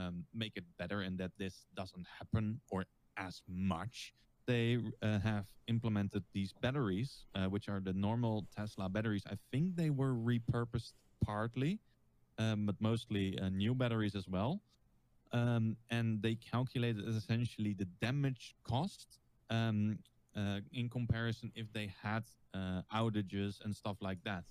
um, make it better and that this doesn't happen or as much, they uh, have implemented these batteries, uh, which are the normal Tesla batteries. I think they were repurposed partly, um, but mostly uh, new batteries as well. Um, and they calculated essentially the damage cost um, uh, in comparison if they had uh, outages and stuff like that,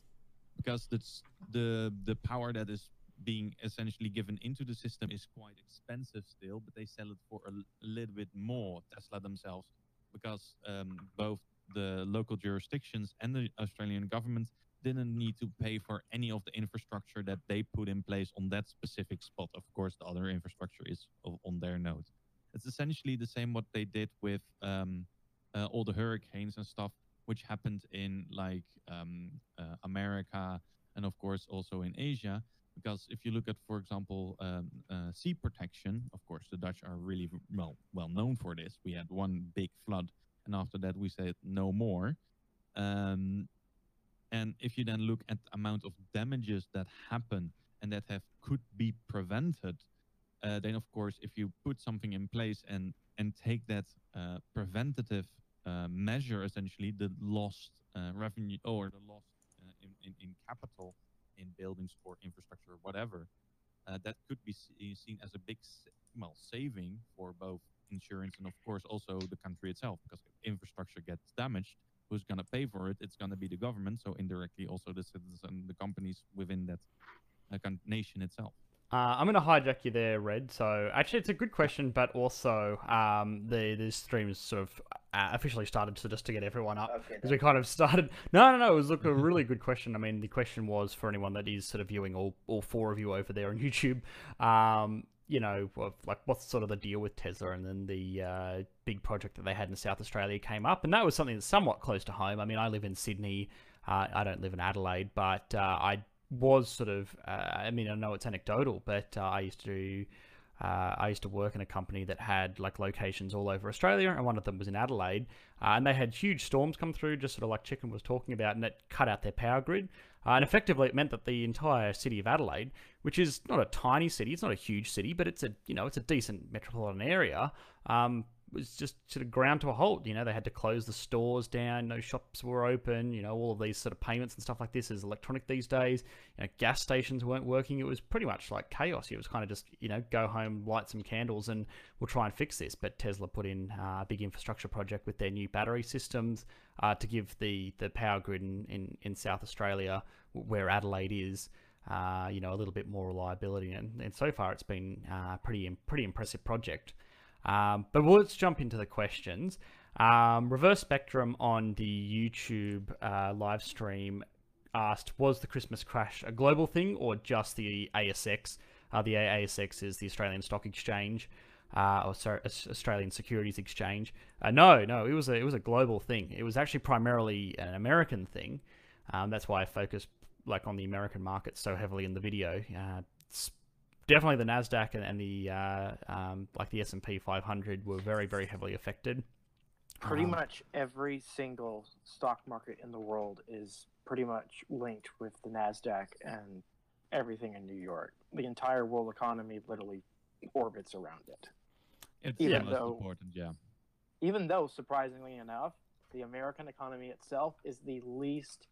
because that's the the power that is being essentially given into the system is quite expensive still, but they sell it for a little bit more Tesla themselves, because um, both the local jurisdictions and the Australian government didn't need to pay for any of the infrastructure that they put in place on that specific spot. Of course, the other infrastructure is on their node. It's essentially the same what they did with um, uh, all the hurricanes and stuff, which happened in like um, uh, America and of course also in Asia. Because if you look at, for example, um, uh, sea protection, of course the Dutch are really well well known for this. We had one big flood, and after that we said no more. Um, and if you then look at the amount of damages that happen and that have could be prevented, uh, then of course if you put something in place and and take that uh, preventative uh, measure, essentially the lost uh, revenue or the lost uh, in, in in capital buildings or infrastructure or whatever, uh, that could be seen as a big well saving for both insurance and of course also the country itself because if infrastructure gets damaged who's going to pay for it? It's going to be the government so indirectly also the citizens and the companies within that uh, nation itself Uh, I'm going to hijack you there, Red. So actually, it's a good question, but also um, the the stream is sort of uh, officially started to just to get everyone up Okay. because we kind of started. No, no, no. It was look a really good question. I mean, the question was for anyone that is sort of viewing all all four of you over there on YouTube. Um, you know, like what's sort of the deal with Tesla, and then the uh, big project that they had in South Australia came up, and that was something that's somewhat close to home. I mean, I live in Sydney. Uh, I don't live in Adelaide, but uh, I was sort of. Uh, I mean, I know it's anecdotal, but uh, I used to. Uh, I used to work in a company that had like locations all over Australia, and one of them was in Adelaide. Uh, and they had huge storms come through, just sort of like Chicken was talking about, and it cut out their power grid. Uh, and effectively, it meant that the entire city of Adelaide, which is not a tiny city, it's not a huge city, but it's a you know it's a decent metropolitan area, um, was just sort of ground to a halt. You know, they had to close the stores down, no shops were open. You know, all of these sort of payments and stuff like this is electronic these days. You know, gas stations weren't working. It was pretty much like chaos. It was kind of just you know go home, light some candles, and we'll try and fix this. But Tesla put in uh, a big infrastructure project with their new battery systems uh, to give the the power grid in, in, in South Australia, where Adelaide is, uh, you know, a little bit more reliability. And, and so far, it's been uh, pretty pretty impressive project. Um, but let's jump into the questions. Um, Reverse Spectrum on the YouTube uh, live stream asked, "Was the Christmas crash a global thing or just the ASX?" Uh, the ASX is the Australian Stock Exchange, uh, or sorry, Australian Securities Exchange. Uh, no, no, it was a it was a global thing. It was actually primarily an American thing. Um, that's why I focused like on the American market so heavily in the video. Uh, definitely the Nasdaq and, and the uh, um, like the S and P 500 were very very heavily affected. Pretty Um, much every single stock market in the world is pretty much linked with the Nasdaq and everything in New York. The entire world economy literally orbits around it. it's Even the most though- important yeah Even though, surprisingly enough, the American economy itself is the least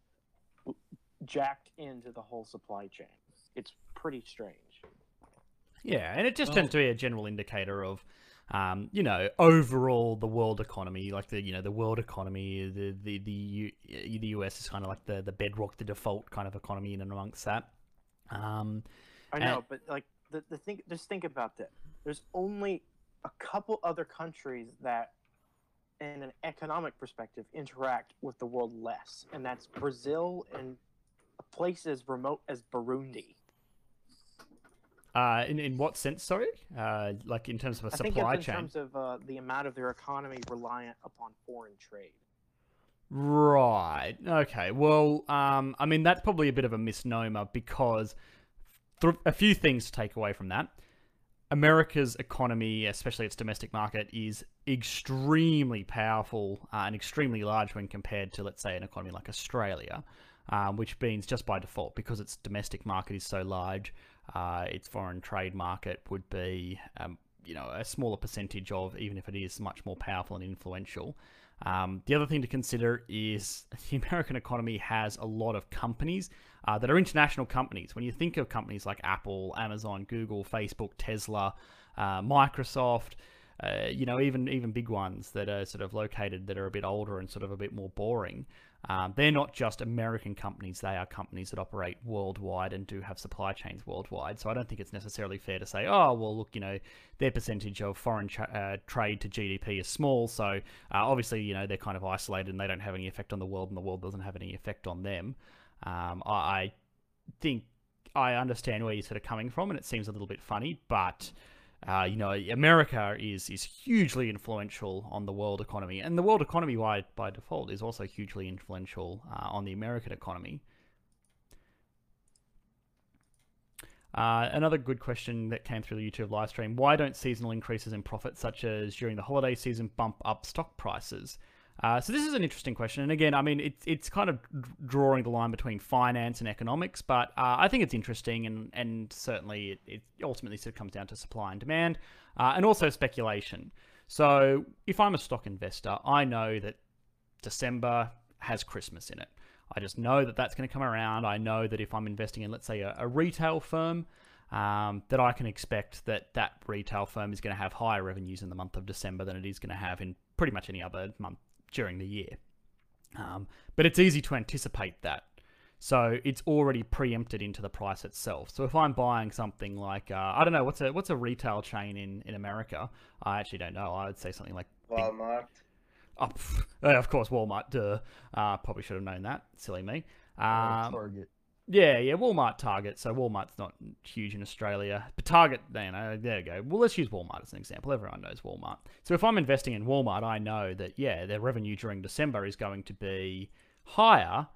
jacked into the whole supply chain. It's pretty strange. Yeah, and it just Well- tends to be a general indicator of, um, you know, overall the world economy. Like the you know the world economy, the the the U, the US is kind of like the the bedrock, the default kind of economy in and amongst that. Um, I And- know, but like the, the thing, just think about that. There's only a couple other countries that, in an economic perspective, interact with the world less, and that's Brazil and a place as remote as Burundi. Uh, in in what sense? Sorry, uh, like in terms of a I think supply it's in chain. terms of uh, the amount of their economy reliant upon foreign trade. Right. Okay. Well, um, I mean that's probably a bit of a misnomer because th- a few things to take away from that. America's economy, especially its domestic market, is extremely powerful uh, and extremely large when compared to, let's say, an economy like Australia. um, which means just by default, because its domestic market is so large, uh, its foreign trade market would be, um, you know, a smaller percentage of, even if it is much more powerful and influential. Um, the other thing to consider is the American economy has a lot of companies uh, that are international companies. When you think of companies like Apple, Amazon, Google, Facebook, Tesla, uh, Microsoft, uh, you know, even even big ones that are sort of located that are a bit older and sort of a bit more boring. Um, they're not just American companies; they are companies that operate worldwide and do have supply chains worldwide. So I don't think it's necessarily fair to say, oh, well, look, you know, their percentage of foreign tra- uh, trade to GDP is small, so uh, obviously, you know, they're kind of isolated and they don't have any effect on the world, and the world doesn't have any effect on them. Um, I, I think I understand where you're sort of coming from, and it seems a little bit funny, but uh, you know, America is is hugely influential on the world economy, and the world economy, by by default, is also hugely influential uh, on the American economy. Uh, another good question that came through the YouTube live stream: Why don't seasonal increases in profit, such as during the holiday season, bump up stock prices? Uh, so this is an interesting question, and again, I mean, it's it's kind of drawing the line between finance and economics, but uh, I think it's interesting, and and certainly it, it, ultimately sort of comes down to supply and demand, uh, and also speculation. So if I'm a stock investor, I know that December has Christmas in it. I just know that that's going to come around. I know that if I'm investing in, let's say, a, a retail firm, um, that I can expect that that retail firm is going to have higher revenues in the month of December than it is going to have in pretty much any other month during the year. Um, but it's easy to anticipate that. So it's already preempted into the price itself. So if I'm buying something like uh, I don't know what's a what's a retail chain in in America, I actually don't know. I would say something like Walmart. Big... Oh, of course, Walmart. Duh. Uh, probably should have known that. Silly me. Um, Target. Yeah, yeah, Walmart, Target. So Walmart's not huge in Australia, but Target, you know, there you go. Well, let's use Walmart as an example. Everyone knows Walmart. So if I'm investing in Walmart, I know that yeah, their revenue during December is going to be higher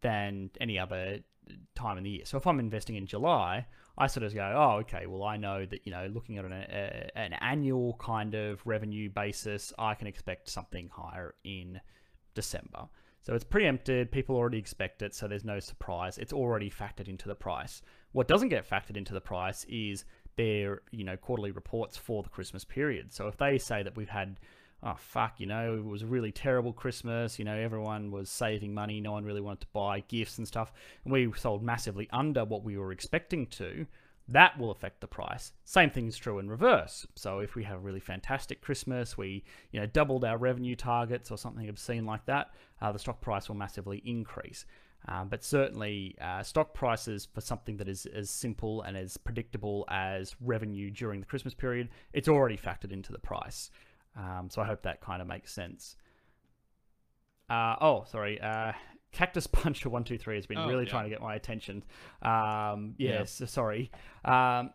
than any other time in the year. So if I'm investing in July, I sort of go, oh, okay, well, I know that you know, looking at an, a, an annual kind of revenue basis, I can expect something higher in December. So it's preempted, people already expect it, so there's no surprise. It's already factored into the price. What doesn't get factored into the price is their, you know, quarterly reports for the Christmas period. So if they say that we've had oh fuck, you know, it was a really terrible Christmas, you know, everyone was saving money, no one really wanted to buy gifts and stuff, and we sold massively under what we were expecting to, that will affect the price. Same thing is true in reverse. So if we have a really fantastic Christmas, we you know doubled our revenue targets or something obscene like that, uh, the stock price will massively increase. Um, but certainly, uh, stock prices for something that is as simple and as predictable as revenue during the Christmas period, it's already factored into the price. Um, so I hope that kind of makes sense. Uh, oh, sorry. Cactus Puncher one two three has been Oh, really yeah. trying to get my attention. Um, Yeah. yes, sorry. Um,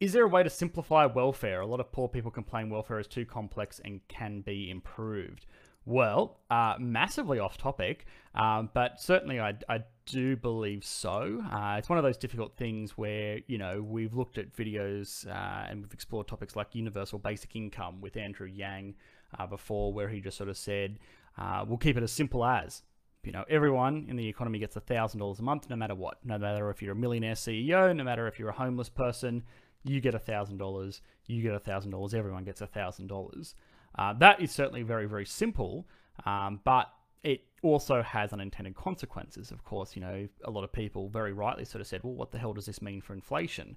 is there a way to simplify welfare? A lot of poor people complain welfare is too complex and can be improved. Well, uh, massively off topic, um, but certainly I, I do believe so. Uh, it's one of those difficult things where, you know, we've looked at videos uh, and we've explored topics like universal basic income with Andrew Yang uh, before, where he just sort of said, uh, we'll keep it as simple as. You know, everyone in the economy gets $1,000 a month, no matter what. No matter if you're a millionaire CEO, no matter if you're a homeless person, you get $1,000, you get $1,000, everyone gets $1,000. Uh, that is certainly very, very simple, um, but it also has unintended consequences. Of course, you know, a lot of people very rightly sort of said, well, what the hell does this mean for inflation?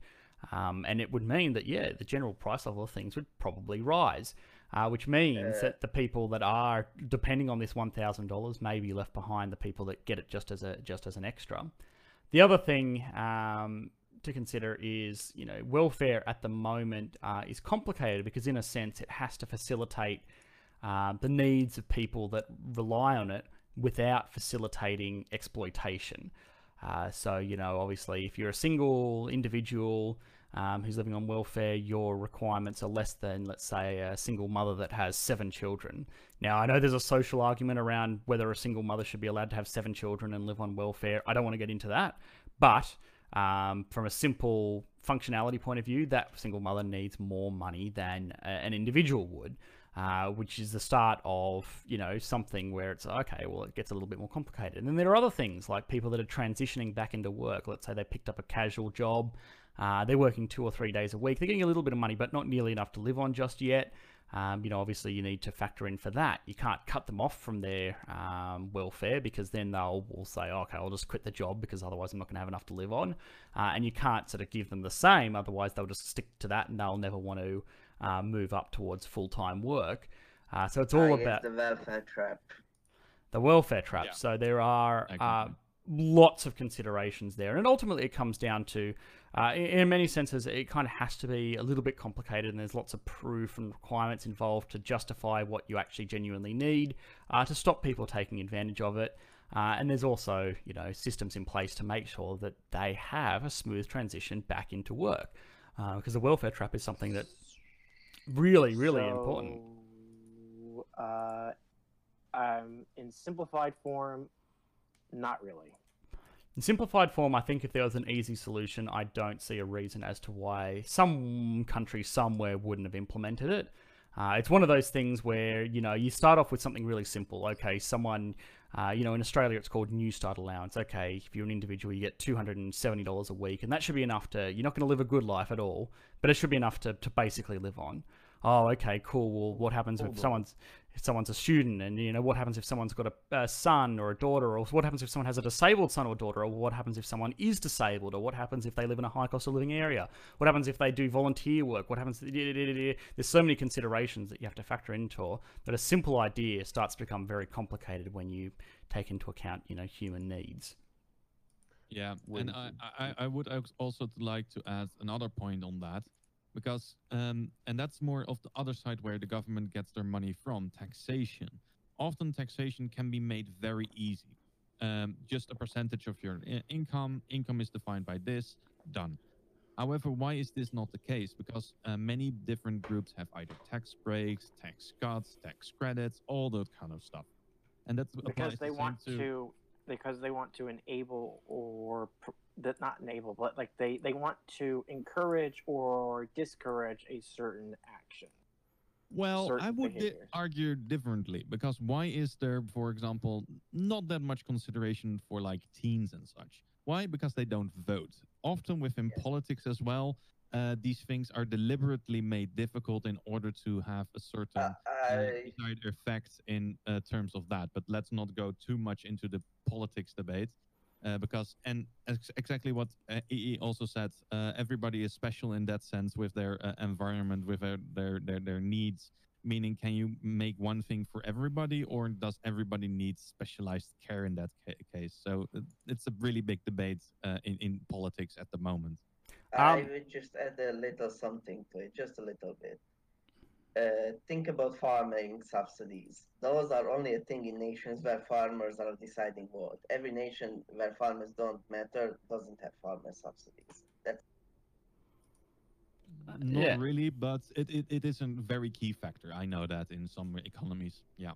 Um, and it would mean that, yeah, the general price level of things would probably rise, uh, which means that the people that are depending on this $1,000 may be left behind the people that get it just as a just as an extra. The other thing um, to consider is, you know, welfare at the moment uh, is complicated because, in a sense, it has to facilitate uh, the needs of people that rely on it without facilitating exploitation. Uh, so, you know, obviously, if you're a single individual um, who's living on welfare, your requirements are less than, let's say, a single mother that has seven children. Now, I know there's a social argument around whether a single mother should be allowed to have seven children and live on welfare. I don't want to get into that. But um, from a simple functionality point of view, that single mother needs more money than a- an individual would. uh, which is the start of you know something where it's okay. Well, it gets a little bit more complicated. And then there are other things like people that are transitioning back into work. Let's say they picked up a casual job. Uh, they're working two or three days a week. They're getting a little bit of money, but not nearly enough to live on just yet. Um, you know, obviously, you need to factor in for that. You can't cut them off from their um, welfare because then they'll will say, oh, "Okay, I'll just quit the job because otherwise I'm not going to have enough to live on." Uh, and you can't sort of give them the same, otherwise they'll just stick to that and they'll never want to uh, move up towards full time work. Uh, so it's all yes, about the welfare trap. the welfare trap. Yeah. So there are uh, lots of considerations there, and ultimately it comes down to, uh, in, many senses, it kind of has to be a little bit complicated, and there's lots of proof and requirements involved to justify what you actually genuinely need uh, to stop people taking advantage of it. Uh, and there's also, you know, systems in place to make sure that they have a smooth transition back into work, uh, because the welfare trap is something that really, really important. So, Uh, um, in simplified form, not really. In simplified form, I think if there was an easy solution, I don't see a reason as to why some country somewhere wouldn't have implemented it. Uh, it's one of those things where you know you start off with something really simple. Okay, someone, uh, you know, in Australia it's called Newstart allowance. Okay, if you're an individual, you get two hundred and seventy dollars a week, and that should be enough to. You're not going to live a good life at all, but it should be enough to, to basically live on. Oh, okay, cool. Well, what happens if someone's if someone's a student, and you know what happens if someone's got a, a son or a daughter, or what happens if someone has a disabled son or daughter, or what happens if someone is disabled, or what happens if they live in a high cost of living area, what happens if they do volunteer work, what happens? There's so many considerations that you have to factor into that a simple idea starts to become very complicated when you take into account, you know, human needs. Yeah, Would and I, I, I would also like to add another point on that, because um, and that's more of the other side where the government gets their money from taxation. Often taxation can be made very easy. Um, just a percentage of your i- income. Income is defined by this. Done. However, why is this not the case? Because uh, many different groups have either tax breaks, tax cuts, tax credits, all that kind of stuff, and that's because they want to because they want to enable or that not enable but like they they want to encourage or discourage a certain action Well, I would di- argue differently because why is there, for example, not that much consideration for like teens and such? Why? Because they don't vote. Often within politics as well, uh, these things are deliberately made difficult in order to have a certain Uh, uh, I, desired effect in uh, terms of that. But let's not go too much into the politics debate. Uh, because and ex- exactly what uh, EE also said, uh, everybody is special in that sense with their uh, environment, with their, their their their needs. Meaning, can you make one thing for everybody, or does everybody need specialized care in that ca- case? So uh, it's a really big debate uh, in in politics at the moment. I Um, would just add a little something to it, just a little bit. Uh, think about farming subsidies. Those are only a thing in nations where farmers are deciding what. Every nation where farmers don't matter doesn't have farmer subsidies. That's Not yeah. really, but it, it, it is a very key factor. I know that in some economies. Yeah.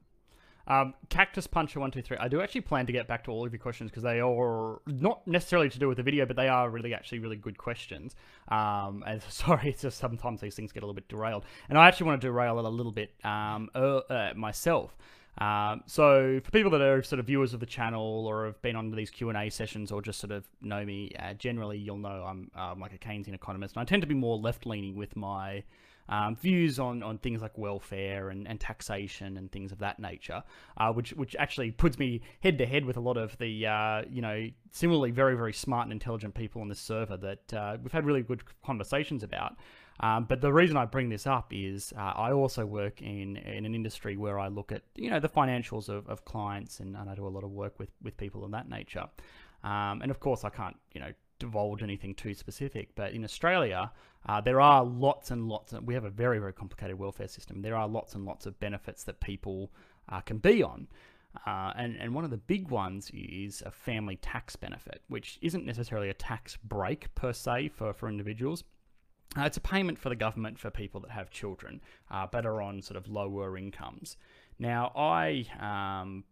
Um, Cactus Puncher one two three. I do actually plan to get back to all of your questions because they are not necessarily to do with the video, but they are really actually really good questions. Um, and sorry, it's just sometimes these things get a little bit derailed, and I actually want to derail it a little bit um, uh, uh, myself. Um, so for people that are sort of viewers of the channel or have been on these Q and A sessions or just sort of know me, uh, generally you'll know I'm um, like a Keynesian economist, and I tend to be more left leaning with my um, views on, on things like welfare and, and taxation and things of that nature, uh, which which actually puts me head to head with a lot of the uh, you know similarly very very smart and intelligent people on this server that uh, we've had really good conversations about. Um, but the reason I bring this up is uh, I also work in, in an industry where I look at you know the financials of, of clients and, and I do a lot of work with, with people of that nature. Um, and of course, I can't you know divulge anything too specific, but in Australia, uh, there are lots and lots. Of, we have a very very complicated welfare system. There are lots and lots of benefits that people uh, can be on. Uh, and, and one of the big ones is a family tax benefit, which isn't necessarily a tax break per se for, for individuals. Uh, it's a payment for the government for people that have children, uh, but are on sort of lower incomes. Now, I, um,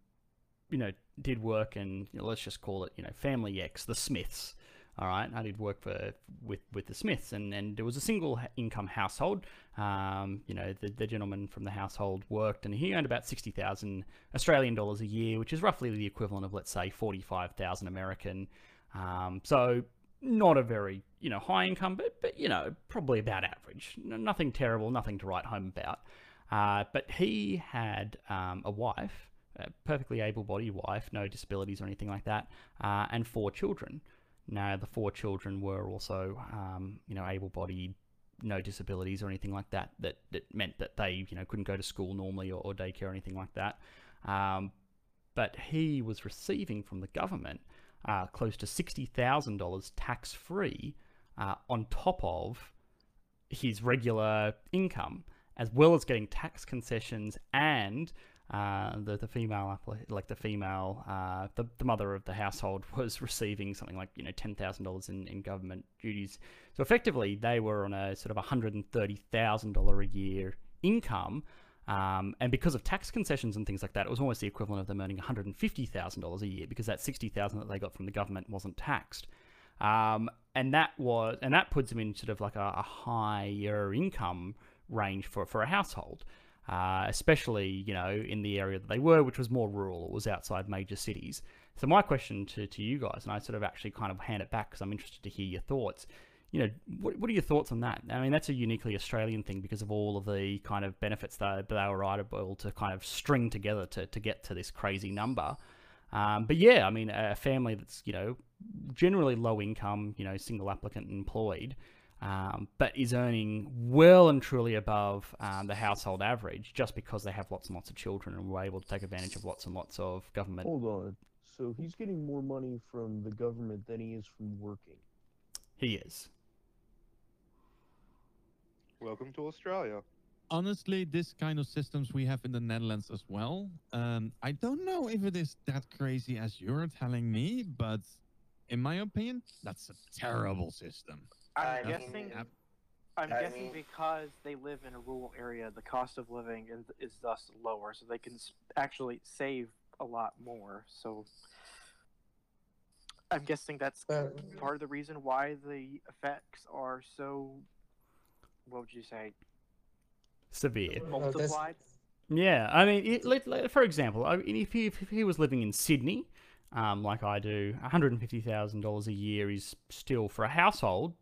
you know, did work in, you know, let's just call it, you know, Family X, the Smiths, All right, I did work for with with the Smiths, and and there was a single income household. Um, you know, the, the gentleman from the household worked, and he earned about sixty thousand Australian dollars a year, which is roughly the equivalent of let's say forty five thousand American. Um, so not a very you know high income, but but you know probably about average. Nothing terrible, nothing to write home about. Uh, but he had um, a wife, a perfectly able-bodied wife, no disabilities or anything like that, uh, and four children. Now the four children were also um, you know able-bodied, no disabilities or anything like that. That that meant that they you know couldn't go to school normally or, or daycare or anything like that. Um, but he was receiving from the government uh, close to $60,000 tax free uh, on top of his regular income, as well as getting tax concessions and uh, the, the female, like the female, uh, the, the mother of the household was receiving something like, you know, $10,000 in, in government duties. So effectively, they were on a sort of $130,000 a year income. Um, and because of tax concessions and things like that, it was almost the equivalent of them earning $150,000 a year because that 60000 that they got from the government wasn't taxed. Um, and that was, and that puts them in sort of like a, a higher income range for, for a household, uh, especially, you know, in the area that they were, which was more rural. It was outside major cities. So my question to, to you guys, and I sort of actually kind of hand it back because I'm interested to hear your thoughts. You know, what, what are your thoughts on that? I mean, that's a uniquely Australian thing because of all of the kind of benefits that, they were able to kind of string together to, to get to this crazy number. Um, but yeah, I mean, a family that's, you know, generally low income, you know, single applicant employed, um, but is earning well and truly above um, the household average just because they have lots and lots of children and were able to take advantage of lots and lots of government. Hold on. So he's getting more money from the government than he is from working. He is. Welcome to Australia. honestly, this kind of systems we have in the Netherlands as well. Um, I don't know if it is that crazy as you're telling me, but in my opinion, that's a terrible system. I'm I guessing. Yep. I'm I guessing mean- because they live in a rural area, the cost of living is, is thus lower, so they can actually save a lot more. So I'm guessing that's Well, part of the reason why the effects are so. What would you say? Severe. well, that's- Multiplied. Yeah, I mean, it, let, let- for example, I mean, if he, if he was living in Sydney, um, like I do, one hundred and fifty thousand dollars a year is still for a household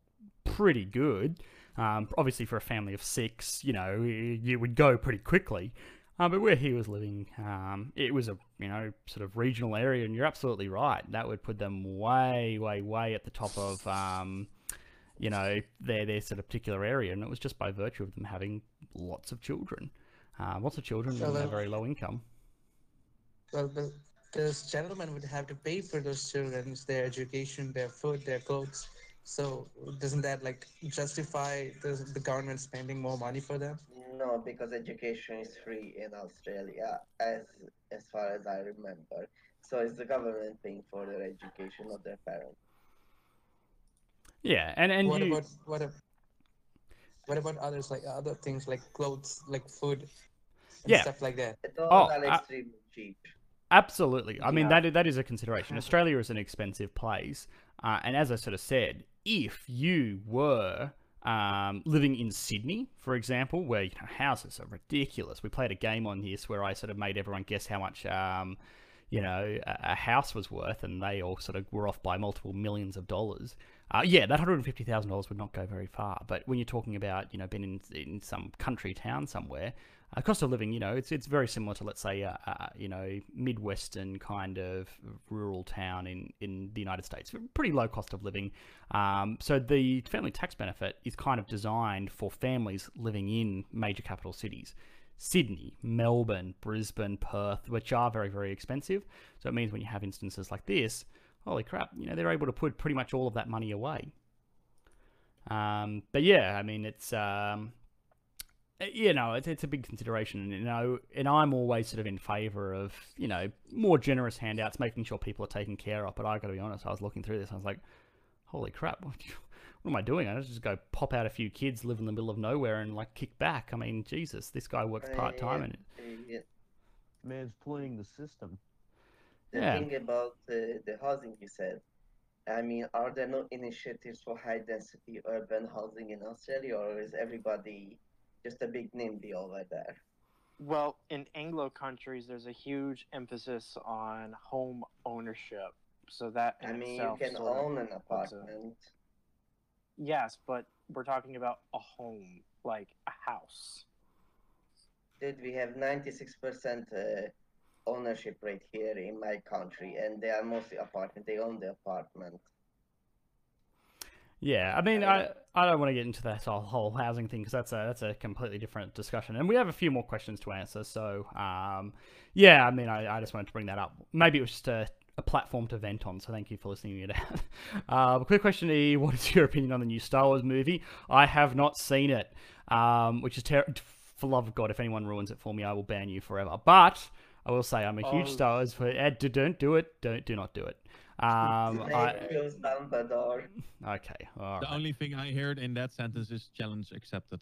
pretty good. Um, obviously, for a family of six, you know, you would go pretty quickly. Um, but where he was living, um, it was a you know sort of regional area, and you're absolutely right. That would put them way, way, way at the top of um, you know their their sort of particular area, and it was just by virtue of them having lots of children. Uh, lots of children So and a very low income. Well, the, this gentleman would have to pay for those children, their education, their food, their clothes. So doesn't that like justify the, the government spending more money for them? No, because education is free in Australia, as as far as I remember. So it's the government paying for their education, not their parents. Yeah, and and what you, about what? ab- What about others like other things like clothes, like food, and Yeah. stuff like that? Those Oh, are uh, extremely cheap. Absolutely. I mean, Yeah. that, that is a consideration. Australia is an expensive place. Uh, and as I sort of said, if you were um, living in Sydney, for example, where you know, houses are ridiculous, we played a game on this where I sort of made everyone guess how much. Um, you know, a, a house was worth, and they all sort of were off by multiple millions of dollars. Uh, yeah, that hundred and fifty thousand dollars would not go very far. But when you're talking about, you know, being in in some country town somewhere, uh, cost of living, you know, it's it's very similar to let's say, a, a, you know, midwestern kind of rural town in in the United States. Pretty low cost of living. Um, so the family tax benefit is kind of designed for families living in major capital cities. Sydney, Melbourne, Brisbane, Perth, which are very, very expensive. So it means when you have instances like this, holy crap, you know, they're able to put pretty much all of that money away. Um, but yeah, I mean, it's, um, uh, you know, it's, it's a big consideration, and, you know, and I'm always sort of in favor of, you know, more generous handouts, making sure people are taken care of. But I got to be honest, I was looking through this, I was like, holy crap, what, what am I doing? I just go pop out a few kids, live in the middle of nowhere, and like kick back. I mean, Jesus, this guy works part time, yeah. and Yeah. Man's playing the system. The Yeah. thing about the, the housing you said, I mean, are there no initiatives for high density urban housing in Australia, or is everybody just a big NIMBY over there? Well, in Anglo countries, there's a huge emphasis on home ownership. So that I mean, you can own an puts a- apartment. Yes, but we're talking about a home, like a house. Dude, we have 96% uh, ownership rate here in my country, and they are mostly apartment. They own the apartment. Yeah, I mean, I, I don't want to get into that whole, housing thing because that's a that's a completely different discussion, and we have a few more questions to answer. So, um, yeah, I mean, I, I just wanted to bring that up. Maybe it was just a, a platform to vent on. So, thank you for listening it out. Uh, quick question: E, what is your opinion on the new Star Wars movie? I have not seen it, um, which is ter- for love of God. If anyone ruins it for me, I will ban you forever. But I will say I'm a huge Oh. Star Wars. For, uh, do- don't do it. Don't do not do it. Um, I, kills Dumbledore. okay, all The only thing I heard in that sentence is challenge accepted.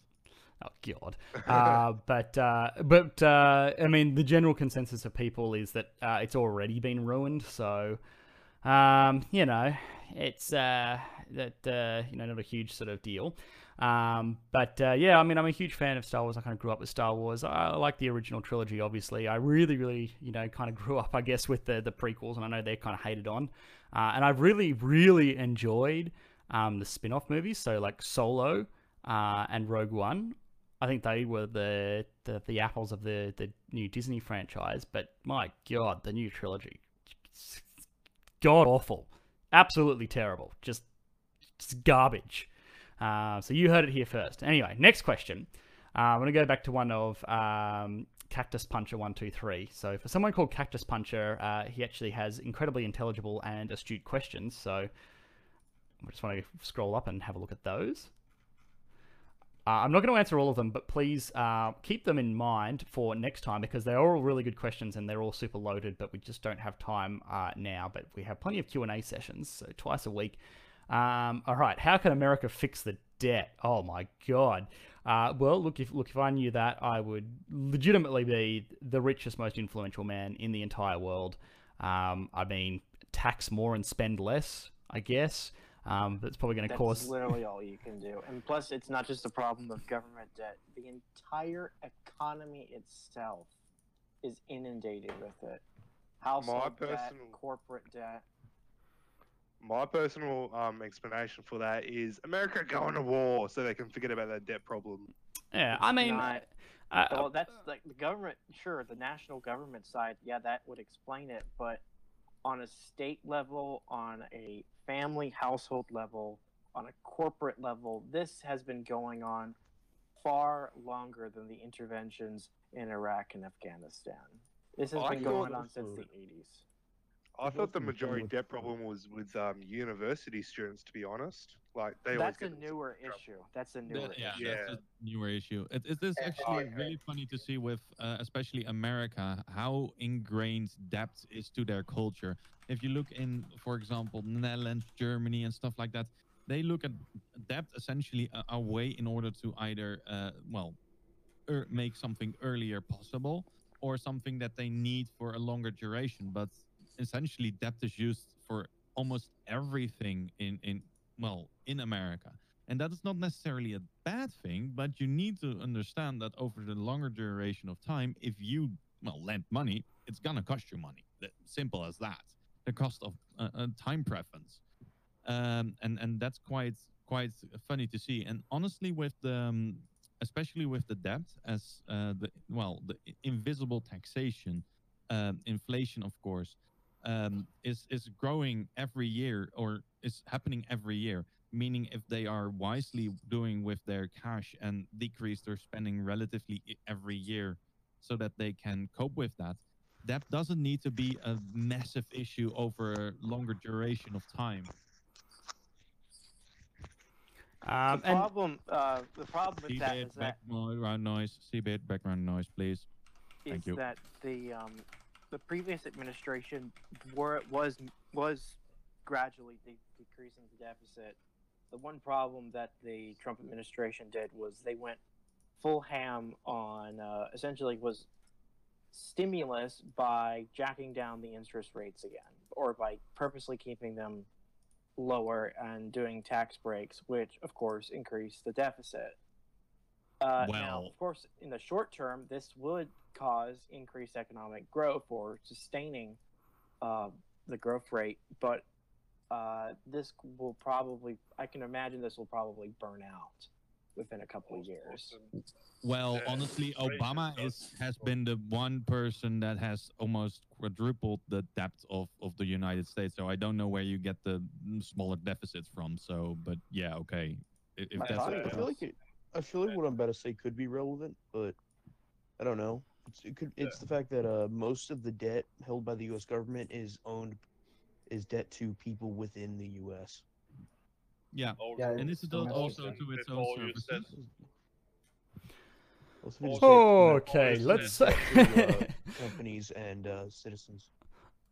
Oh God. Uh, but uh, but uh, I mean, the general consensus of people is that uh, it's already been ruined. So, um, you know, it's uh, that uh, you know not a huge sort of deal. Um, but uh, yeah, I mean, I'm a huge fan of Star Wars. I kind of grew up with Star Wars. I like the original trilogy, obviously. I really, really, you know, kind of grew up, I guess, with the the prequels, and I know they're kind of hated on. Uh, and I've really, really enjoyed um, the spin-off movies. So like Solo uh, and Rogue One. I think they were the, the the apples of the the new Disney franchise. But my God, the new trilogy, god awful, absolutely terrible, just, just garbage. Uh, so you heard it here first. Anyway, next question. Uh, I'm gonna go back to one of um, Cactus Puncher one two three. So for someone called Cactus Puncher, uh, he actually has incredibly intelligible and astute questions. So I just want to scroll up and have a look at those. Uh, I'm not going to answer all of them, but please uh, keep them in mind for next time because they're all really good questions and they're all super loaded. But we just don't have time uh, now. But we have plenty of Q and A sessions, so twice a week. Um, all right, how can America fix the debt? Oh my god. Uh, well, look if look if I knew that, I would legitimately be the richest, most influential man in the entire world. Um, I mean, tax more and spend less, I guess. Um, that's probably going to That's cause literally all you can do. And plus, it's not just a problem of government debt. The entire economy itself is inundated with it. Household debt, personal- corporate debt. My personal um, explanation for that is America going to war so they can forget about that debt problem. yeah. I mean, not- uh, Well, that's like the government. Sure, the national government side, yeah, that would explain it. But on a state level, on a family household level, on a corporate level, this has been going on far longer than the interventions in Iraq and Afghanistan. This has I been going on since the 80s. I thought the also the thing majority debt problem was with um, university students, to be honest. Like they always That's a newer issue. That's a That- newer yeah, issue. that's Yeah. a newer issue. It, it is Yeah, actually I- really funny to see with, uh, especially America, how ingrained debt is to their culture. If you look in, for example, Netherlands, Germany, and stuff like that, they look at debt essentially a, a way in order to either, uh, well, er, make something earlier possible or something that they need for a longer duration. But essentially, debt is used for almost everything in in well in America. And that is not necessarily a bad thing, but you need to understand that over the longer duration of time, if you well lend money, it's gonna cost you money. Simple as that. The cost of uh, uh, time preference, um, and and that's quite quite funny to see. And honestly, with the um, especially with the debt as uh, the well the invisible taxation, um, inflation, of course, um, is is growing every year or is happening every year meaning if they are wisely doing with their cash and decrease their spending relatively every year so that they can cope with that that doesn't need to be a massive issue over a longer duration of time um, the and problem, uh, the problem with that Seabed is that background noise Seabed background noise please Thank is you. that the um, the previous administration were was was gradually de- decreasing the deficit. The one problem that the Trump administration did was they went full ham on uh, essentially was stimulus by jacking down the interest rates again, or by purposely keeping them lower and doing tax breaks, which of course increase the deficit. Uh, now, Well- of course, in the short term, this would cause increased economic growth or sustaining uh, the growth rate, but uh, this will probably, I can imagine this will probably burn out within a couple of years. Well, honestly, Obama is has been the one person that has almost quadrupled the debt of, of the United States. So I don't know where you get the smaller deficits from. So, but yeah, okay. I- If I that's I feel like it, I feel like what I'm about to say could be relevant, but I don't know. It's, it could. It's the fact that uh, most of the debt held by the U.S. government is owned, is debt to people within the U.S. yeah, Yeah, and this is it's also to its own all said. services. Most of it is Oh, debt Okay, let's. to, uh, companies and uh, citizens.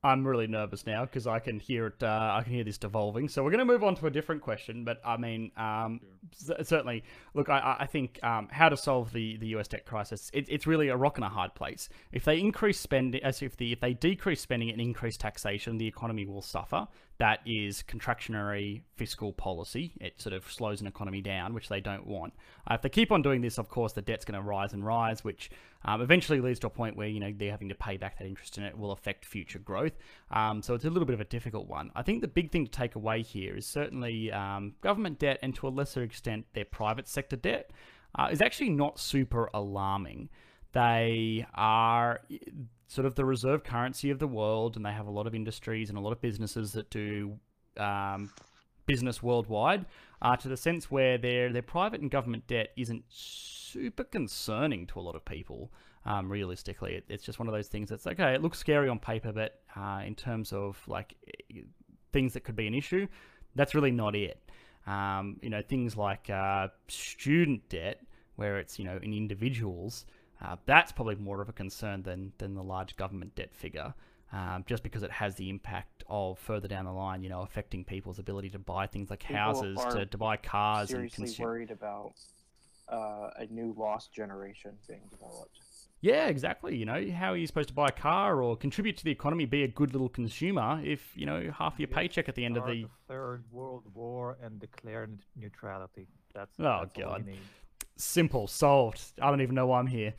I'm really nervous now because I can hear it. Uh, I can hear this devolving. So we're going to move on to a different question. But I mean, um, c- certainly, look, I- I, I think um, how to solve the, the US debt crisis. It, it's really a rock and a hard place. If they increase spending, as if the if they decrease spending and increase taxation, the economy will suffer. That is contractionary fiscal policy. It sort of slows an economy down, which they don't want. Uh, if they keep on doing this, of course, the debt's going to rise and rise, which um, eventually leads to a point where you know they're having to pay back that interest, and it will affect future growth. Um, so it's a little bit of a difficult one. I think the big thing to take away here is certainly um, government debt, and to a lesser extent, their private sector debt, uh, is actually not super alarming. They are sort of the reserve currency of the world, and they have a lot of industries and a lot of businesses that do um, business worldwide. Uh, to the sense where their their private and government debt isn't super concerning to a lot of people. Um, realistically, it, it's just one of those things that's okay. It looks scary on paper, but uh, in terms of like things that could be an issue, that's really not it. Um, you know, things like uh, student debt, where it's you know in individuals, uh, that's probably more of a concern than than the large government debt figure. Um, just because it has the impact of further down the line, you know, affecting people's ability to buy things like People houses, to, to buy cars, and Seriously consume. worried about uh, a new lost generation being developed. Yeah, exactly. You know, how are you supposed to buy a car or contribute to the economy, be a good little consumer if, you know, half your paycheck at the end of start the. Third World War and declare neutrality. That's, Oh, that's all God. We need. Simple, solved. I don't even know why I'm here.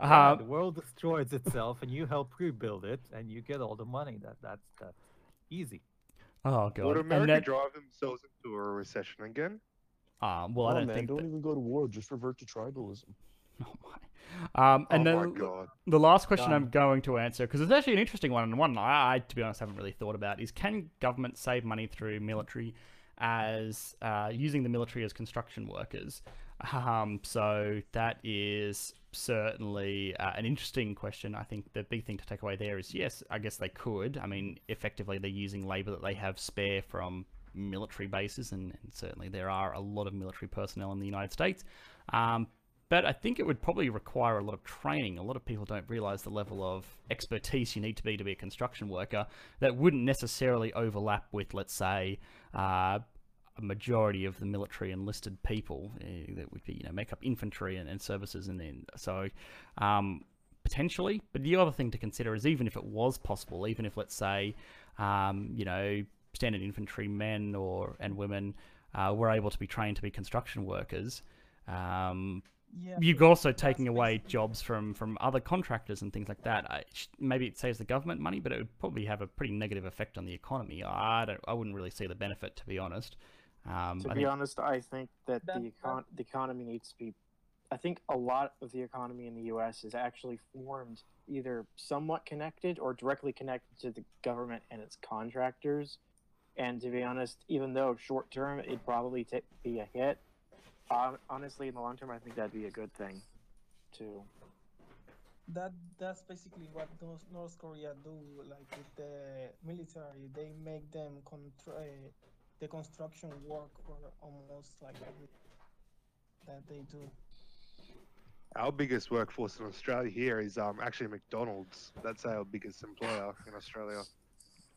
Yeah, Uh, the world destroys itself, and you help rebuild it, and you get all the money. That that's that's easy. oh, God. Would And America that- drive themselves into a recession again? uh, well, I Oh, don't man, think. don't that- even go to war. Just revert to tribalism. Oh, my. Um, and oh then my god. the last question I'm going to answer, because it's actually an interesting one, and one I, I, to be honest, haven't really thought about, is can government save money through military as uh, using the military as construction workers? Um, so that is certainly uh, an interesting question. I think the big thing to take away there is yes, I guess they could. I mean, effectively, they're using labor that they have spare from military bases, and, and certainly there are a lot of military personnel in the United States. Um, but I think it would probably require a lot of training. A lot of people don't realize the level of expertise you need to be to be a construction worker that wouldn't necessarily overlap with, let's say, uh, a majority of the military enlisted people uh, that would be, you know, make up infantry and, and services, and then so um, potentially. But the other thing to consider is even if it was possible, even if let's say, um, you know, standard infantry men or and women uh, were able to be trained to be construction workers. Um, Yeah, you're also taking away jobs from from other contractors and things like that. I, maybe it saves the government money, but it would probably have a pretty negative effect on the economy. I don't. I wouldn't really see the benefit, to be honest. Um, To I be think, honest, I think that That- the econ- the economy needs to be. I think a lot of the economy in the U.S. is actually formed either somewhat connected or directly connected to the government and its contractors. And to be honest, even though short term it'd probably ta be a hit, uh, honestly, in the long term, I think that'd be a good thing, too. that that's basically what North Korea do. Like with the military, they make them contra- uh, the construction work for almost like every that they do. Our biggest workforce in Australia here is um actually McDonald's. That's our biggest employer in Australia.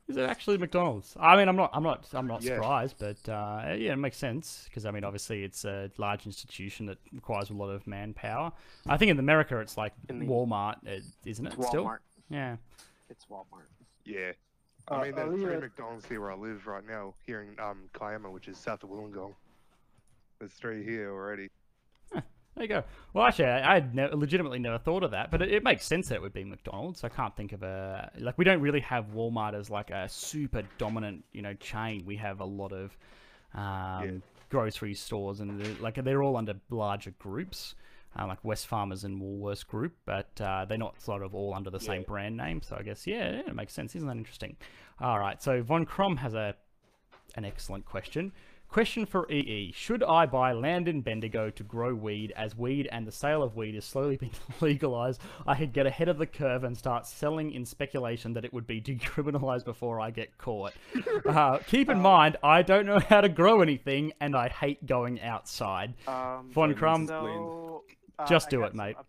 is it actually McDonald's? I mean, I'm not. I'm not. I'm not Yeah. surprised, but uh, yeah, it makes sense because I mean, obviously, it's a large institution that requires a lot of manpower. I think in America, it's like In Walmart, uh, isn't it? It's Still, Walmart. yeah. It's Walmart. Yeah. I Uh, mean, there's three McDonald's here where I live right now, here in um Kiama, which is south of Wollongong. There's three here already. There you go. Well, actually, I had ne- legitimately never thought of that, but it, it makes sense that it would be McDonald's. I can't think of a like we don't really have Walmart as like a super dominant you know chain. We have a lot of um, grocery stores, and like they're all under larger groups. Uh, like Wesfarmers and Woolworths Group, but uh, they're not sort of all under the same brand name. So I guess yeah, yeah, it makes sense. Isn't that interesting? All right, so Von Krom has a an excellent question. Question for EE. Should I buy land in Bendigo to grow weed as weed and the sale of weed is slowly being legalized? I could get ahead of the curve and start selling in speculation that it would be decriminalized before I get caught. Uh, keep in mind, I don't know how to grow anything and I hate going outside. Um, Von Krum, so, uh, just do it, some mate. up-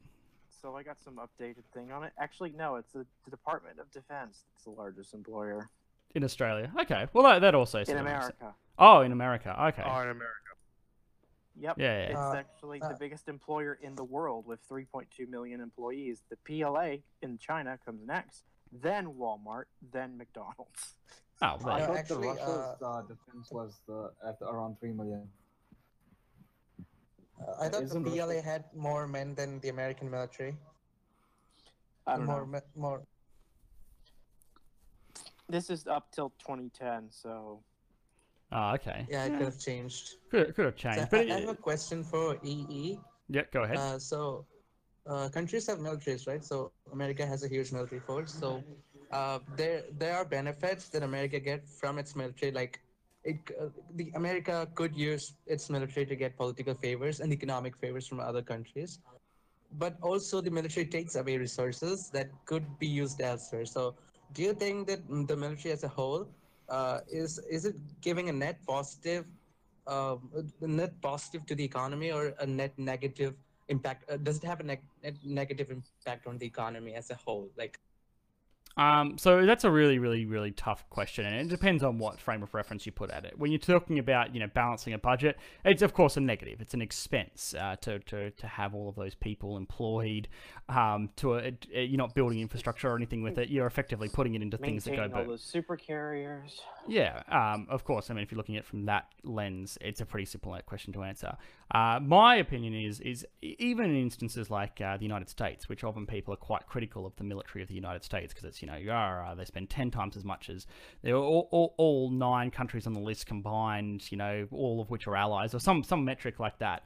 so I got some updated thing on it. Actually, no, it's the, the Department of Defense. It's the largest employer In Australia. Okay. Well, that, that also in sort sense. America. Oh, in America. Okay. Oh, in America. Yep. Yeah, yeah. It's Uh, actually uh, the biggest employer in the world with 3.2 million employees. The PLA in China comes next, then Walmart, then McDonald's. Oh, Uh, well, I thought actually, the Russia's uh, uh, defense was the, at around three million. Uh, I thought the Isn't PLA Russia- had more men than the American military. I don't more, know. me- more. This is up till 2010, so oh, okay. Yeah, it could have changed. Could, could have So changed. I, But I have a question for EE. yeah, go ahead. Uh, so, uh, countries have militaries, right? So America has a huge military force. So, uh, there there are benefits that America get from its military. Like, it, uh, the America could use its military to get political favors and economic favors from other countries. But also, the military takes away resources that could be used elsewhere. So, do you think that the military as a whole uh, is is it giving a net positive a net positive to the economy or a net negative impact? Uh, does it have a neg- net negative impact on the economy as a whole? Like, Um, so that's a really, really, really tough question, and it depends on what frame of reference you put at it. When you're talking about, you know, balancing a budget, it's of course a negative. It's an expense uh, to, to to have all of those people employed. Um, to a, it, you're not building infrastructure or anything with it. You're effectively putting it into things that go maintaining all boom. those super carriers. Yeah, um, of course. I mean, if you're looking at it from that lens, it's a pretty simple question to answer. Uh, my opinion is, is even in instances like uh, the United States, which often people are quite critical of the military of the United States because it's, you know, uh, they spend 10 times as much as all, all, all nine countries on the list combined, you know, all of which are allies or some, some metric like that.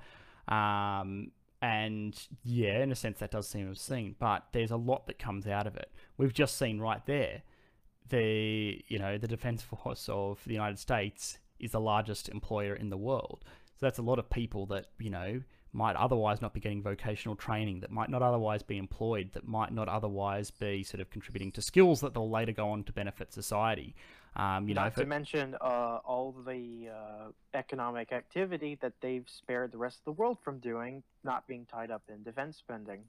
Um, and yeah, in a sense, that does seem obscene, but there's a lot that comes out of it. We've just seen right there the you know the defense force of the United States is the largest employer in the world. So that's a lot of people that you know might otherwise not be getting vocational training, that might not otherwise be employed, that might not otherwise be sort of contributing to skills that they'll later go on to benefit society. Um, you know, Not if to it- mention uh, all the uh, economic activity that they've spared the rest of the world from doing, not being tied up in defense spending.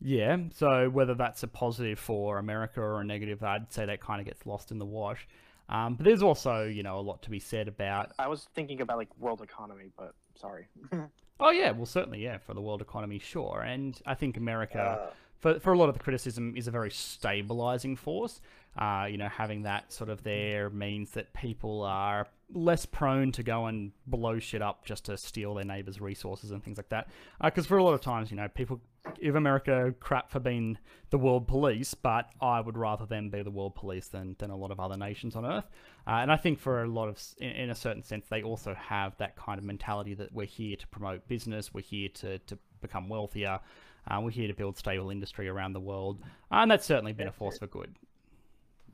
Yeah, so whether that's a positive for America or a negative, I'd say that kind of gets lost in the wash. Um, but there's also, you know, a lot to be said about. I was thinking about like world economy, but sorry. Oh yeah, well certainly yeah for the world economy, sure. And I think America, Uh, for for a lot of the criticism, is a very stabilizing force. Uh, you know, having that sort of there means that people are less prone to go and blow shit up just to steal their neighbors' resources and things like that. Because for a lot of times, you know, people give America crap for being the world police, but I would rather them be the world police than, than a lot of other nations on Earth. Uh, and I think for a lot of, in, in a certain sense, they also have that kind of mentality that we're here to promote business, we're here to, to become wealthier, uh, we're here to build stable industry around the world. And that's certainly been a force for good.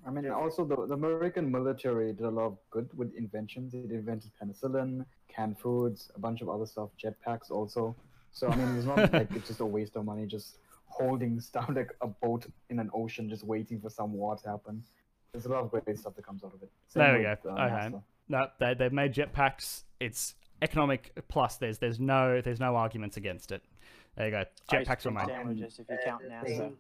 I mean, also the, the American military did a lot of good with inventions. It invented penicillin, canned foods, a bunch of other stuff, jetpacks also. So I mean, it's not like it's just a waste of money just holding down like a boat in an ocean, just waiting for some war to happen. There's a lot of great stuff that comes out of it. Same There we with, go. uh, Okay. NASA. No, they they've made jetpacks. It's economic plus. There's there's no there's no arguments against it. There you go. Jetpacks are cream remain. sandwiches if you count Uh, NASA.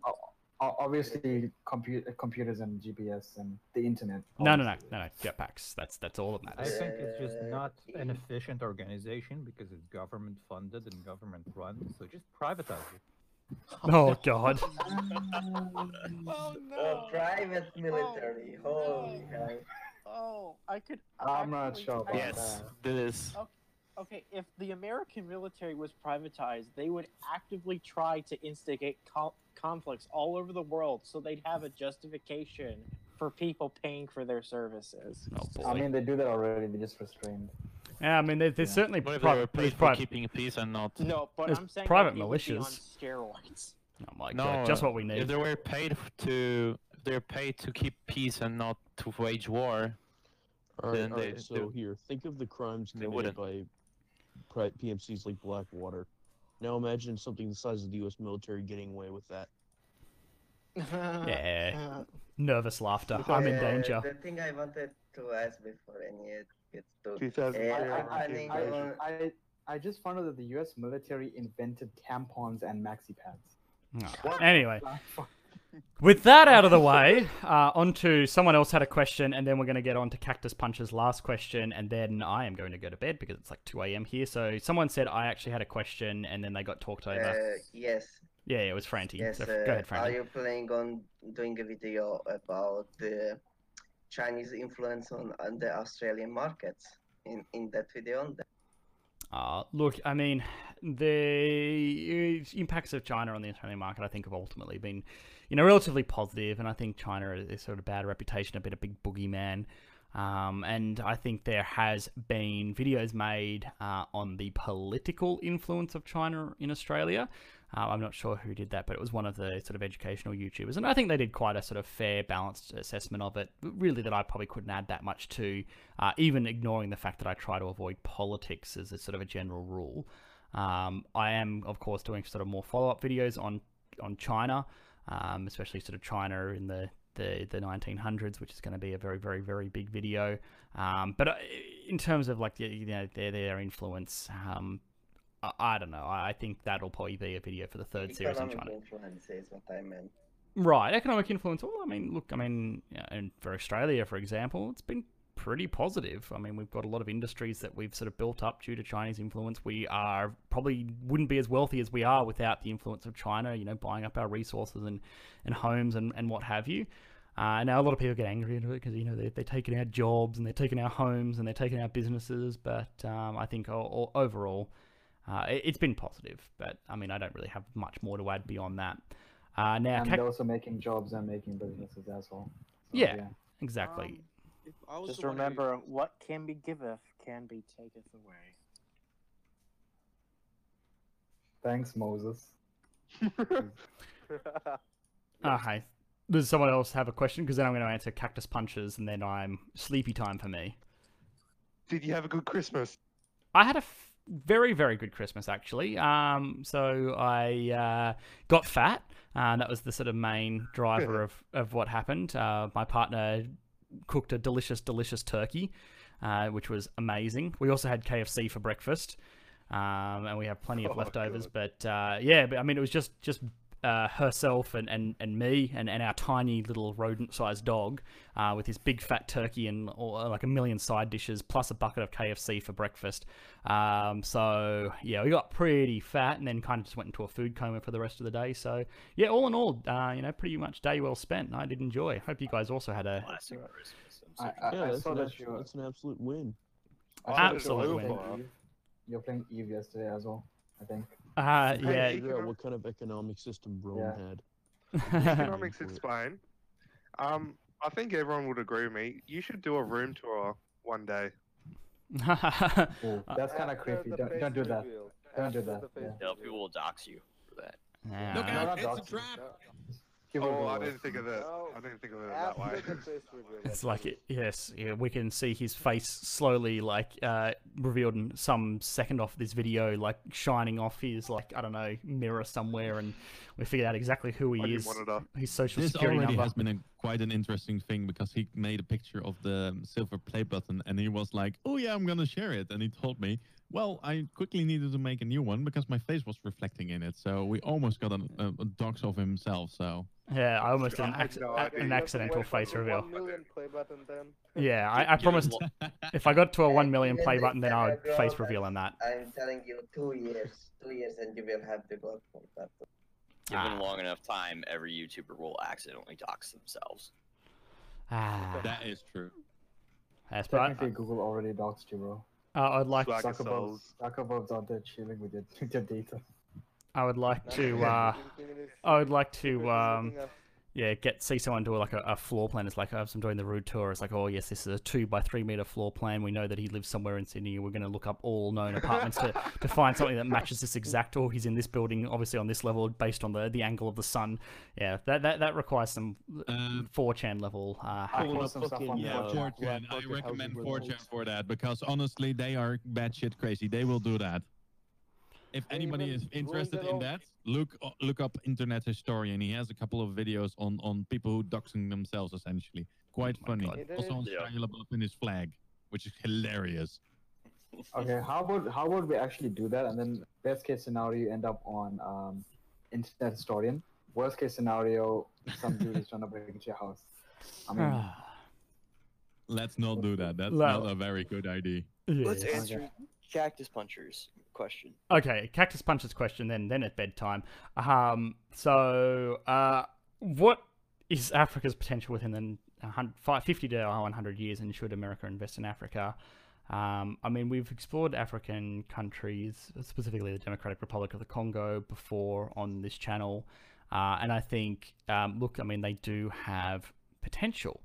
Thing- O- o- Obviously, compu- computers and GPS and the internet. No, no, no, no, no. Jetpacks. That's that's all that I think it's just not an efficient organization because it's government funded and government run. So just privatize it. Oh God. oh, oh A private oh, military. Holy hell. Oh, I could. I'm not sure Yes, that. it is. Okay, if the American military was privatized, they would actively try to instigate co- conflicts all over the world, so they'd have a justification for people paying for their services. Oh boy. I mean, they do that already. They're just restrained. yeah, I mean, there, there's Yeah. certainly What if pri- they were there's paid for pri- keeping peace and not? No, but There's I'm saying private like, it would on militias. steroids. Oh my No, God, just what we need. If need. they were paid to, if they're paid to keep peace and not to wage war. All right, Then all right. they So do- here, think of the crimes committed by pri- PMCs like Blackwater. Now imagine something the size of the U.S. military getting away with that. Yeah. Nervous laughter. I'm in Uh, danger. The thing I wanted to ask before any it gets to 2003 uh, I, I, I, I, I just found out that the U.S. military invented tampons and maxi pads. Oh. Anyway, with that out of the way, uh, on to someone else had a question, and then we're going to get on to Cactus Punch's last question, and then I am going to go to bed because it's like 2 a.m. here. So someone said I actually had a question, and then they got talked over. Uh, yes. yeah, it was Franti. Yes. so uh, go ahead, Franti. are you planning on doing a video about the Chinese influence on, on the Australian markets in, in that video? On that? Uh, look, I mean, the impacts of China on the Australian market, I think, have ultimately been, you know, relatively positive. and I think China is sort of bad reputation, a bit of a big boogeyman. Um, and I think there has been videos made uh, on the political influence of China in Australia. Uh, I'm not sure who did that, but it was one of the sort of educational YouTubers, and I think they did quite a sort of fair, balanced assessment of it. Really, that I probably couldn't add that much to, uh, even ignoring the fact that I try to avoid politics as a sort of a general rule. Um, I am, of course, doing sort of more follow-up videos on on China, um, especially sort of China in the the, the 1900s, which is going to be a very, very, very big video. Um, but uh, in terms of like the, you know their their influence, um, I, I don't know. I think that'll probably be a video for the third series on China. influence is what I meant. Right, economic influence. Well, I mean, look, I mean, and for Australia, for example, it's been pretty positive. I mean, we've got a lot of industries that we've sort of built up due to Chinese influence. We are probably wouldn't be as wealthy as we are without the influence of China. You know, buying up our resources and and homes and and what have you. Uh, now a lot of people get angry at it because you know they're, they're taking our jobs and they're taking our homes and they're taking our businesses. But um, I think o- o- overall, uh, it, it's been positive. But I mean, I don't really have much more to add beyond that. Uh, now, and Cac- they're also making jobs and making businesses as well. So, Yeah. exactly. Um, if I was Just the one who- remember, what can be giveth can be taketh away. Thanks, Moses. Okay. Does someone else have a question? Because then I'm going to answer cactus punches, and then I'm sleepy time for me. Did you have a good Christmas? I had a f- very very good Christmas actually. Um, so I uh, got fat. Uh, that was the sort of main driver of of what happened. Uh, my partner cooked a delicious delicious turkey, uh, which was amazing. We also had KFC for breakfast. Um, and we have plenty of Oh, leftovers, but uh, yeah, but I mean, it was just just uh, herself and, and, and me and, and our tiny little rodent-sized dog uh, with his big fat turkey and all, like a million side dishes plus a bucket of KFC for breakfast. Um, so yeah, we got pretty fat and then kind of just went into a food coma for the rest of the day. So yeah, all in all, uh, you know, pretty much day well spent. I did enjoy. Hope you guys also had a Classic Christmas. I'm I, yeah, I that's saw an, that abs- you that's an absolute win. I saw that you Absolute win. You're playing Eve yesterday as well. I think. uh, Hey, yeah. Figure out what kind of economic system Rome Yeah. had. Economics explain. Um, I think everyone would agree with me. You should do a room tour one day. Ooh, that's kind of creepy. Don't, face don't do that. Don't do that, yeah. No, people will dox you for that. Yeah. Look out, not it's a trap. People Oh, I didn't think of that. No, I didn't think of it that way. After the face reveal. It's like it, yes, yeah, we can see his face slowly, like uh, revealed in some second off this video, like shining off his like I don't know mirror somewhere, and we figured out exactly who he didn't is, want his social This security already number. has been a, quite an interesting thing because he made a picture of the silver play button and he was like, "Oh yeah, I'm gonna share it," and he told me, "Well, I quickly needed to make a new one because my face was reflecting in it." So we almost got a, a, a dox of himself. So Yeah, I almost did an, I had acc- no a- an You have to accidental face reveal. One million play button then. Yeah, I, I promised if I got to a one million play button, then I would face reveal on that. I'm telling you, two years, two years, and you will have the God for that. Given Ah. long enough time, every YouTuber will accidentally dox themselves. Ah, That is true. yes, but I, Technically, Google already doxed you, bro. I- I'd like Swagger Zuckerberg's, souls. Zuckerberg's out there chilling with your, with your data. I would like to uh, I would like to um, yeah get see someone do like a, a floor plan. It's like as I'm doing the route tour. It's like oh yes, this is a two by three meter floor plan. We know that he lives somewhere in Sydney. We're going to look up all known apartments to, to find something that matches this exact. Or he's in this building, obviously on this level, based on the the angle of the sun. Yeah, that that, that requires some Um, 4chan level uh, I hacking. saw some stuff on Yeah, uh, 4chan. I recommend 4chan for that because honestly, they are batshit crazy. They will do that. If anybody is interested in that, look uh, look up Internet Historian. He has a couple of videos on on people who doxing themselves essentially. Quite funny. Also on Yeah. Shia LaBeouf in his flag, which is hilarious. Okay, how about how about we actually do that, and then best case scenario, you end up on um, Internet Historian. Worst case scenario, some dude is trying to break into your house. I mean, Let's not do that. That's Well- not a very good idea. Let's Yes. answer Cactus Puncher's question. Okay, Cactus Puncher's question then then at bedtime. Um, so uh, what is Africa's potential within the a hun- 50 to 100 years, and should America invest in Africa? Um, I mean, we've explored African countries, specifically the Democratic Republic of the Congo, before on this channel, uh, and I think, um, look, I mean, they do have potential.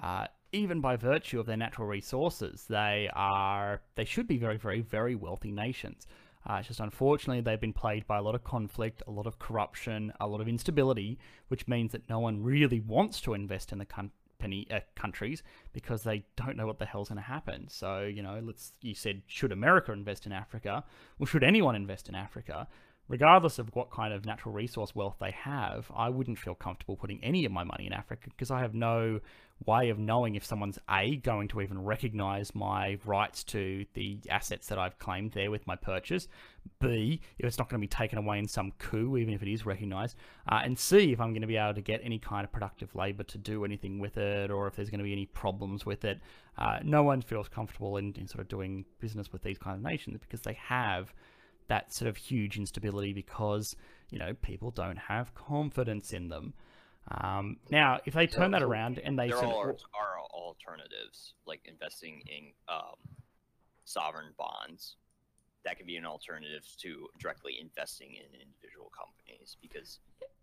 Uh, even by virtue of their natural resources, they are they should be very, very, very wealthy nations. Uh, it's just unfortunately they've been plagued by a lot of conflict, a lot of corruption, a lot of instability, which means that no one really wants to invest in the company uh, countries because they don't know what the hell's going to happen. So you know, let's you said should America invest in Africa? Well, should anyone invest in Africa? Regardless of what kind of natural resource wealth they have, I wouldn't feel comfortable putting any of my money in Africa because I have no way of knowing if someone's A, going to even recognize my rights to the assets that I've claimed there with my purchase, B, if it's not going to be taken away in some coup, even if it is recognized, uh, and C, if I'm going to be able to get any kind of productive labor to do anything with it or if there's going to be any problems with it. Uh, no one feels comfortable in, in sort of doing business with these kind of nations because they have that sort of huge instability because you know people don't have confidence in them. Um, now, if they turn that around and they there sort are, of, are alternatives like investing in um, sovereign bonds. That could be an alternative to directly investing in individual companies because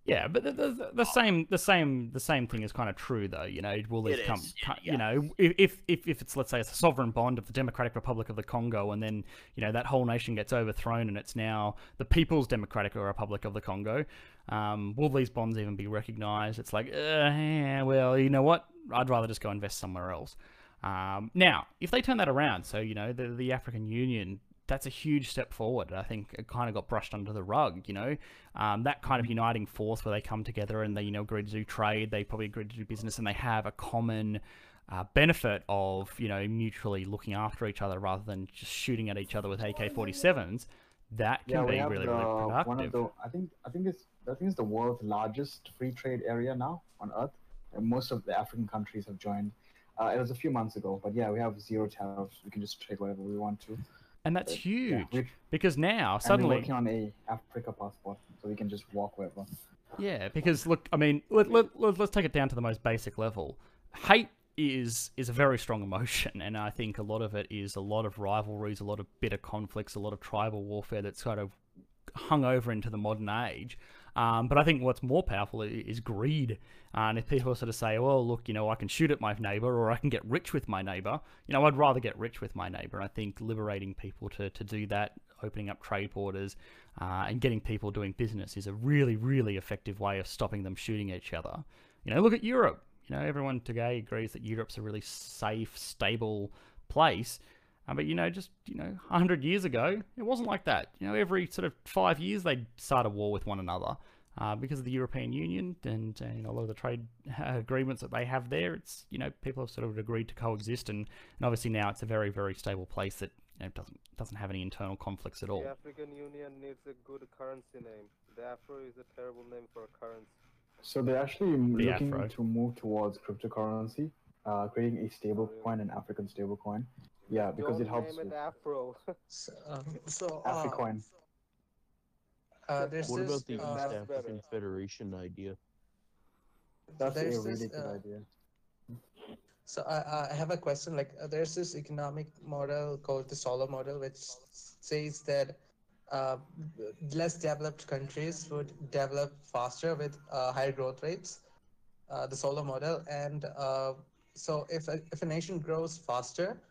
yeah, but the, the, the same the same the same thing is kind of true though. You know, will these come? co- yeah. You know, if, if if it's let's say it's a sovereign bond of the Democratic Republic of the Congo, and then you know that whole nation gets overthrown, and it's now the People's Democratic Republic of the Congo. Um, will these bonds even be recognized? It's like, uh, yeah, well, you know what? I'd rather just go invest somewhere else. Um, now, if they turn that around, so you know the the African Union, that's a huge step forward. I think it kind of got brushed under the rug. You know, um, that kind of uniting force where they come together and they you know agree to do trade, they probably agree to do business, and they have a common. Uh, benefit of you know mutually looking after each other rather than just shooting at each other with AK-47s, that can we be have really really one of the. I think I think it's I think it's the world's largest free trade area now on Earth. And most of the African countries have joined. Uh, it was a few months ago, but yeah, we have zero tariffs. We can just trade whatever we want to. And that's huge yeah, because now suddenly working on a Africa passport, so we can just walk wherever. Yeah, because look, I mean, let, let, let, us take it down to the most basic level. Hate is is a very strong emotion, and I think a lot of it is a lot of rivalries, a lot of bitter conflicts, a lot of tribal warfare that's sort of hung over into the modern age. Um, but I think what's more powerful is greed. Uh, and if people sort of say, well, look, you know, I can shoot at my neighbor or I can get rich with my neighbor, you know, I'd rather get rich with my neighbor. And I think liberating people to, to do that, opening up trade borders, uh, and getting people doing business is a really, really effective way of stopping them shooting each other. You know, look at Europe. You know, everyone today agrees that Europe's a really safe, stable place. Uh, but you know, just you know, hundred years ago, it wasn't like that. You know, every sort of five years they'd start a war with one another uh, because of the European Union and uh, you know a lot of the trade uh, agreements that they have there. It's you know people have sort of agreed to coexist, and, and obviously now it's a very very stable place that you know, doesn't doesn't have any internal conflicts at all. The African Union needs a good currency name. The Afro is a terrible name for a currency. So they're actually m- The looking Afro. to move towards cryptocurrency, uh, creating a stable coin, an African stable coin. Yeah, because Don't it helps name with it Afro. So, um, so uh, Africoin. Uh, there's What this. about the uh, East African Federation idea? That's a really this, good uh, idea. So I, I have a question. Like, uh, there's this economic model called the Solow model, which says that uh, less developed countries would develop faster with uh, higher growth rates. Uh, the Solow model, and uh, so if a, if a nation grows faster,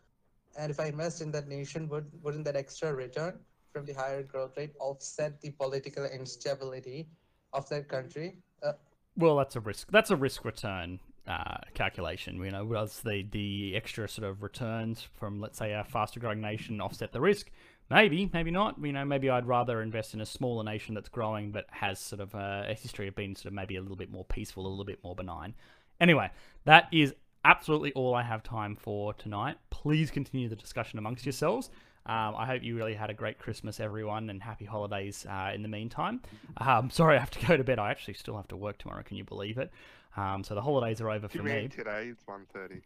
and if I invest in that nation, would wouldn't that extra return from the higher growth rate offset the political instability of that country? Uh, Well, that's a risk. That's a risk return uh, calculation. You know, does the the extra sort of returns from let's say a faster growing nation offset the risk? Maybe, maybe not. You know, maybe I'd rather invest in a smaller nation that's growing but has sort of a, a history of being sort of maybe a little bit more peaceful, a little bit more benign. Anyway, that is absolutely all I have time for tonight. Please continue the discussion amongst yourselves. Um, I hope you really had a great Christmas, everyone, and happy holidays uh, in the meantime. Um, sorry, I have to go to bed. I actually still have to work tomorrow. Can you believe it? Um, so the holidays are over You for me. today? It's 1.30.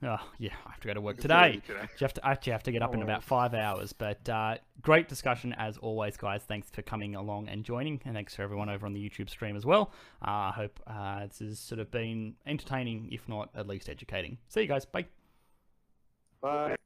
Oh, yeah, I have to go to work today. today. You have to, I actually have to get up in about five hours. But uh, great discussion as always, guys. Thanks for coming along and joining, and thanks for everyone over on the YouTube stream as well. Uh, I hope uh, this has sort of been entertaining, if not at least educating. See you guys. Bye. Bye.